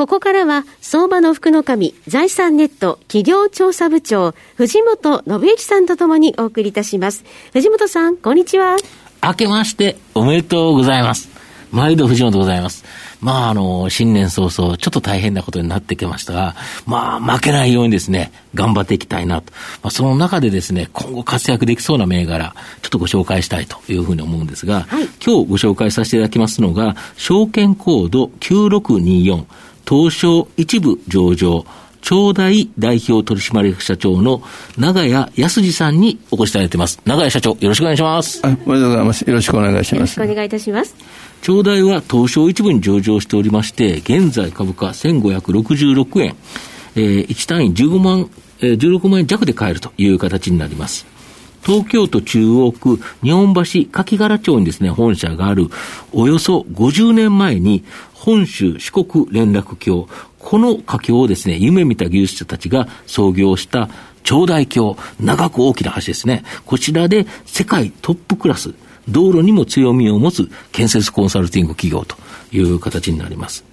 ここからは、相場の福の神、財産ネット企業調査部長、藤本信之さんとともにお送りいたします。藤本さん、こんにちは。明けましておめでとうございます。毎度藤本でございます。まあ、あの、新年早々、ちょっと大変なことになってきましたが、まあ、負けないようにですね、頑張っていきたいなと。まあ、その中でですね、今後活躍できそうな銘柄、ちょっとご紹介したいというふうに思うんですが、はい、今日ご紹介させていただきますのが、証券コード9624、東証一部上場、長大代表取締役社長の長谷康二さんにお越しいただいています。長谷社長、よろしくお願いします。おめでとうございます。よろしくお願いします。よろしくお願いいたします。長大は東証一部に上場しておりまして、現在株価1566円、えー、1単位15万、えー、16万円弱で買えるという形になります。東京都中央区日本橋柿柄町にですね、本社がある、およそ50年前に本州四国連絡橋、この架橋をですね、夢見た技術者たちが創業した長大橋、長く大きな橋ですね。こちらで世界トップクラス、道路にも強みを持つ建設コンサルティング企業と。いう形になります。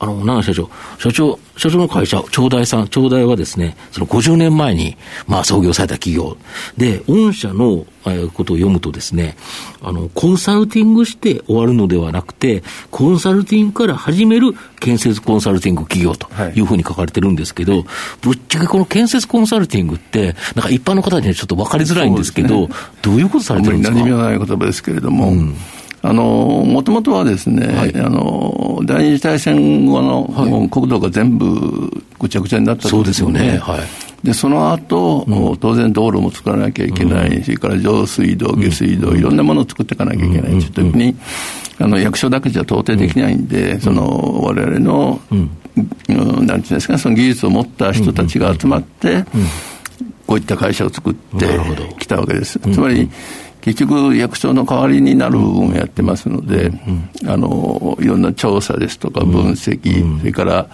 あの、長社長、社長、社長の会社、長大さん、長大はですね、その50年前に、まあ、創業された企業。で、御社の、えー、ことを読むとですね、あの、コンサルティングして終わるのではなくて、コンサルティングから始める建設コンサルティング企業とい。うふうに書かれてるんですけど、はい、ぶっちゃけこの建設コンサルティングって、なんか一般の方にはちょっと分かりづらいんですけど、ね、どういうことされてるんですか？馴染みのない言葉ですけれども、うんあの、もともとはですね、はい、あの、第二次大戦後の、はい、国土が全部ぐちゃぐちゃになったそうですよね。はい。で、その後、うん、当然道路も作らなきゃいけない、うん、それから上水道、下水道、うん、いろんなものを作っていかなきゃいけないという時に、あの、役所だけじゃ到底できないんで、その、我々の、うん、なんていうんですか、その技術を持った人たちが集まって、こういった会社を作ってきたわけです。つまり、結局、役所の代わりになる部分をやってますので、あのいろんな調査ですとか分析、それから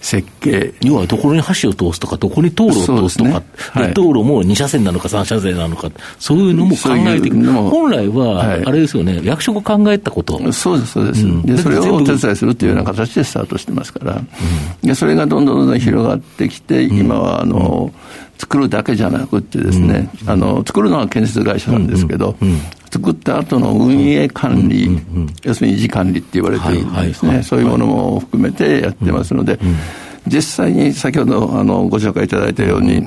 設計。要はどこに橋を通すとか、どこに道路を通すとか、ね。はい、道路も2車線なのか3車線なのか、そういうのも考えていく。本来は、あれですよね、はい、役所が考えたこと。そうです、そうです、うん、で。それをお手伝いするというような形でスタートしてますから、うん、でそれがどんどんどんどん広がってきて、今は、あの、作るだけじゃなくてですね、あの、作るのは建設会社なんですけど、作った後の運営管理、要するに維持管理って言われてるんですね、そういうものも含めてやってますので、実際に先ほどあのご紹介いただいたように、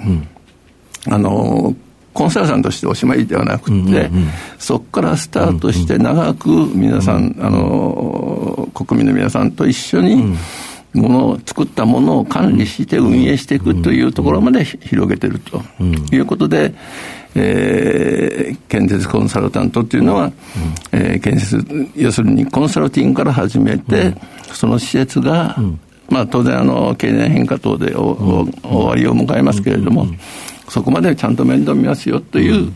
あの、コンサルタントとしておしまいではなくて、そこからスタートして長く皆さん、あの、国民の皆さんと一緒に、ものを作ったものを管理して運営していくというところまで広げてるということで、えー、建設コンサルタントっていうのは、えー、建設、要するにコンサルティングから始めて、その施設が、まあ当然あの、経年変化等で終わりを迎えますけれども、そこまでちゃんと面倒見ますよという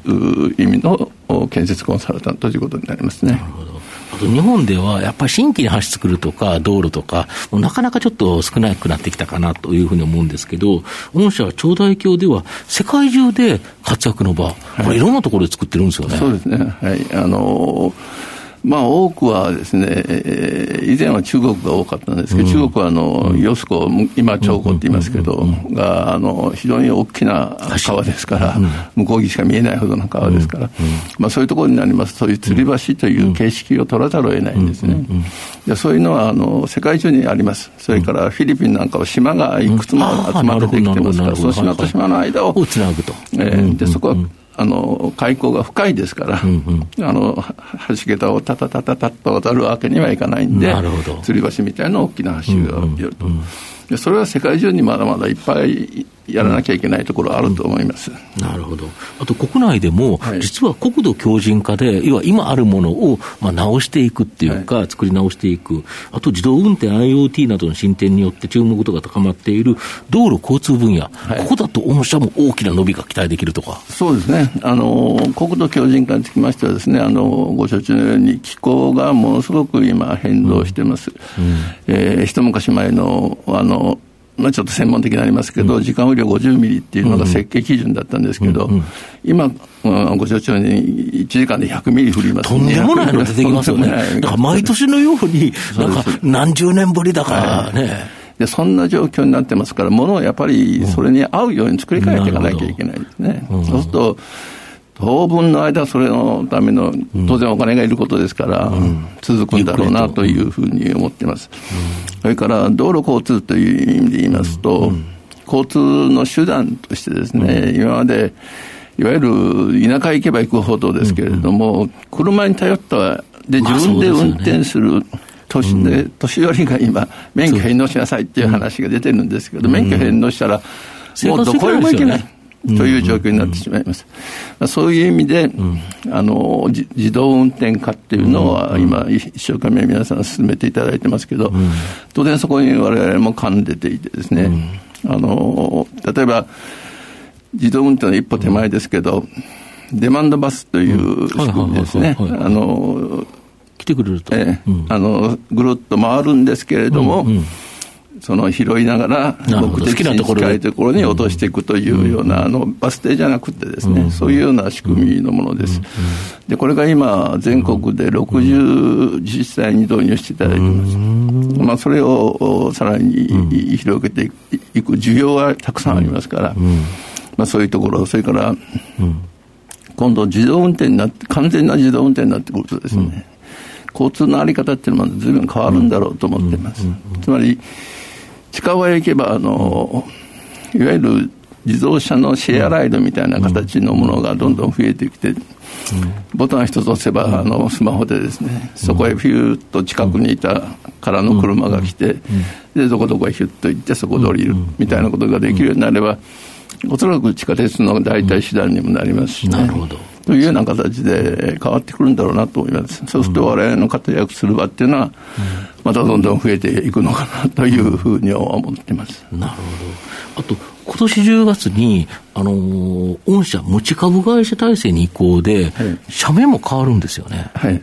意味の建設コンサルタントということになりますね。なるほどあと日本ではやっぱり新規に橋作るとか道路とか、なかなかちょっと少なくなってきたかなというふうに思うんですけど、御社は長大橋では世界中で活躍の場、これいろんなところで作ってるんですよね。そうですね。はい。あのーまあ、多くはですね、えー、以前は中国が多かったんですけど、うん、中国はあの、ヨスコ、今、長江って言いますけど、が、あの、非常に大きな川ですから、向こう岸しか見えないほどの川ですから、まあ、そういうところになります。そういう吊り橋という形式を取らざるを得ないんですね。でそういうのは、あの、世界中にあります。それからフィリピンなんかは島がいくつも集まってできてますから、その島と島の間を、つなぐと。えー、で、そこは、あの海溝が深いですから、うんうん、あの橋桁をたたたたたと渡るわけにはいかないんで、吊り橋みたいな大きな橋があると、うんうんうん、それは世界中にまだまだいっぱいやらなきゃいけないところあると思います。なるほど。あと国内でも、はい、実は国土強靭化で、要は今あるものを、まあ、直していくっていうか、はい、作り直していく、あと自動運転 IoT などの進展によって注目度が高まっている道路交通分野、はい、ここだと御社も大きな伸びが期待できるとか。そうですね。あの、国土強靭化につきましてはですね、あの、ご承知のように気候がものすごく今変動してます。うんうん、えー、一昔前の、あの、まあ、ちょっと専門的になりますけど、うん、時間雨量50ミリっていうのが設計基準だったんですけど、今、うん、ご承知のように1時間で100ミリ降ります、ね、とんでもないの出てきますよね。だから毎年のように、なんか何十年ぶりだからね。はい。でそんな状況になってますから、ものをやっぱりそれに合うように作り変えていかなきゃいけないですね。そうすると当分の間、それのための、当然お金がいることですから、続くんだろうなというふうに思っています。それから道路交通という意味で言いますと、交通の手段としてですね、今まで、いわゆる田舎行けば行くほどですけれども、車に頼ったで自分で運転する。年で年寄りが今、免許返納しなさいっていう話が出てるんですけど、免許返納したら、もうどこへも行けない。という状況になってしまいます。うん、そういう意味で、うん、あの自動運転化っていうのは、今、一生懸命皆さん進めていただいてますけど、うん、当然そこに我々も噛んでていてですね、あの例えば、自動運転の一歩手前ですけど、デマンドバスという仕組みですね。あの来てくれると、ええあのぐるっと回るんですけれども、うんうんその拾いながら、目的地に近いところに落としていくというような、あのバス停じゃなくてですね、そういうような仕組みのものです。で、これが今、全国で60自治体に導入していただいています。まあ、それをさらに広げていく需要はたくさんありますから、まあ、そういうところ、それから、今度自動運転になって、完全な自動運転になってくるとですね、交通の在り方っていうのはずいぶん変わるんだろうと思ってます。つまり、近場へ行けば、あの、いわゆる自動車のシェアライドみたいな形のものがどんどん増えてきて、ボタン一つ押せば、あの、スマホでですね、そこへフューッと近くにいたからの車が来て、で、どこどこへヒュッと行って、そこで降りるみたいなことができるようになれば、おそらく地下鉄の代替手段にもなりますしね。なるほど。というような形で変わってくるんだろうなと思います。そうすると我々の活躍する場っていうのは、またどんどん増えていくのかなというふうには思ってます。なるほど。あと、今年10月に、あのー、御社持ち株会社体制に移行で、はい、社名も変わるんですよね。はい。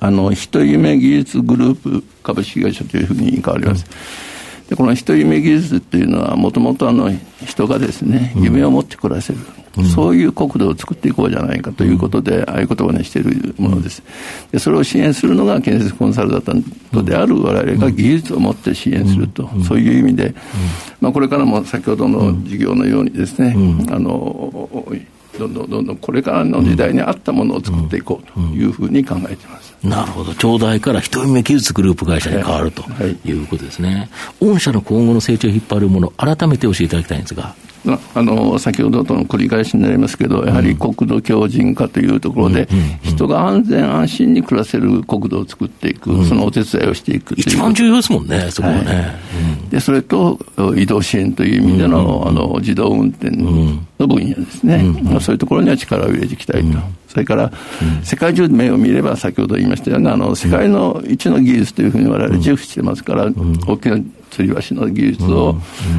あの、人夢技術グループ株式会社というふうに変わります。うんでこの人夢技術っていうのはもともと人がですね夢を持って暮らせる、うん、そういう国土を作っていこうじゃないかということで、うん、ああいう言葉にしているものです。でそれを支援するのが建設コンサルタントである我々が技術を持って支援すると、うん、そういう意味で、まあ、これからも先ほどの事業のようにですね、あのどんどんどんどんこれからの時代に合ったものを作っていこうというふうに考えています。なるほど。長大から一人目技術グループ会社に変わるということですね。はい、御社の今後の成長を引っ張るもの、改めて教えていただきたいんですが。あの先ほどとの繰り返しになりますけど、やはり国土強靭化というところで、人が安全安心に暮らせる国土を作っていく、そのお手伝いをしていく一番重要ですもんね、そこはね。はい、でそれと移動支援という意味での,、あの自動運転の分野ですね、まあ、そういうところには力を入れていきたいと。それから、世界中で目を見れば、先ほど言いましたような、あの世界の一の技術というふうに我々、重視してますから、大きな吊り橋の技術を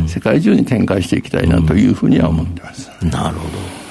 世界中に展開していきたいなというふうには思ってます。なるほど。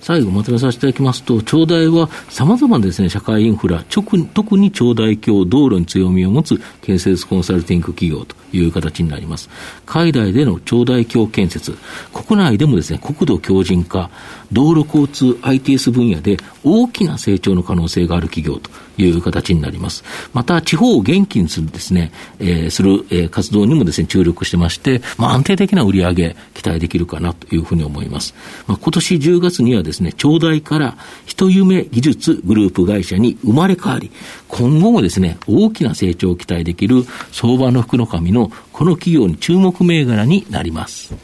最後まとめさせていただきますと、長大はさまざまなですね、社会インフラ、特に長大橋、道路に強みを持つ建設コンサルティング企業という形になります。海外での長大橋建設、国内でもですね、国土強靭化、道路交通 ITS 分野で大きな成長の可能性がある企業という形になります。また、地方を元気にするですね、えー、する、えー、活動にもですね、注力してまして、まあ、安定的な売り上げ、期待できるかなというふうに思います。まあ、今年10月にはですね、長大から人夢技術グループ会社に生まれ変わり、今後もですね、大きな成長を期待できる相場の福の神のこの企業に注目銘柄になります。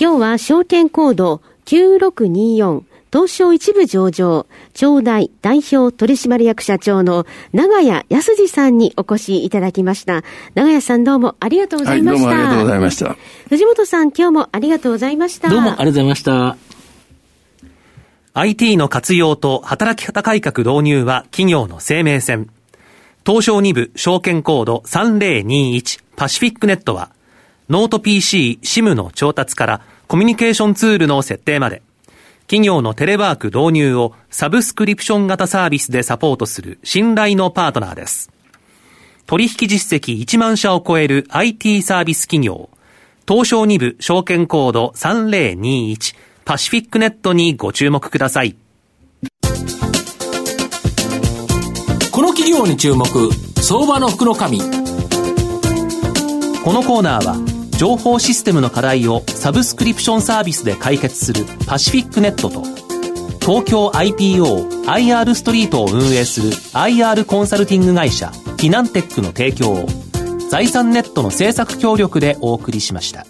今日は証券コード9624東証一部上場、長大代表取締役社長の永冶泰司さんにお越しいただきました。永冶さんどうもありがとうございました。はい、どうもありがとうございました。藤本さん今日もありがとうございました。どうもありがとうございました。IT の活用と働き方改革導入は企業の生命線。東証2部証券コード3021パシフィックネットは、ノート PC、SIM の調達からコミュニケーションツールの設定まで、企業のテレワーク導入をサブスクリプション型サービスでサポートする信頼のパートナーです。取引実績1万社を超える IT サービス企業、東証2部証券コード3021パシフィックネットにご注目ください。企業に注目、相場の福の神。このコーナーは、情報システムの課題をサブスクリプションサービスで解決するパシフィックネットと、東京 IPO IR ストリートを運営する IR コンサルティング会社フィナンテックの提供を財産ネットの政策協力でお送りしました。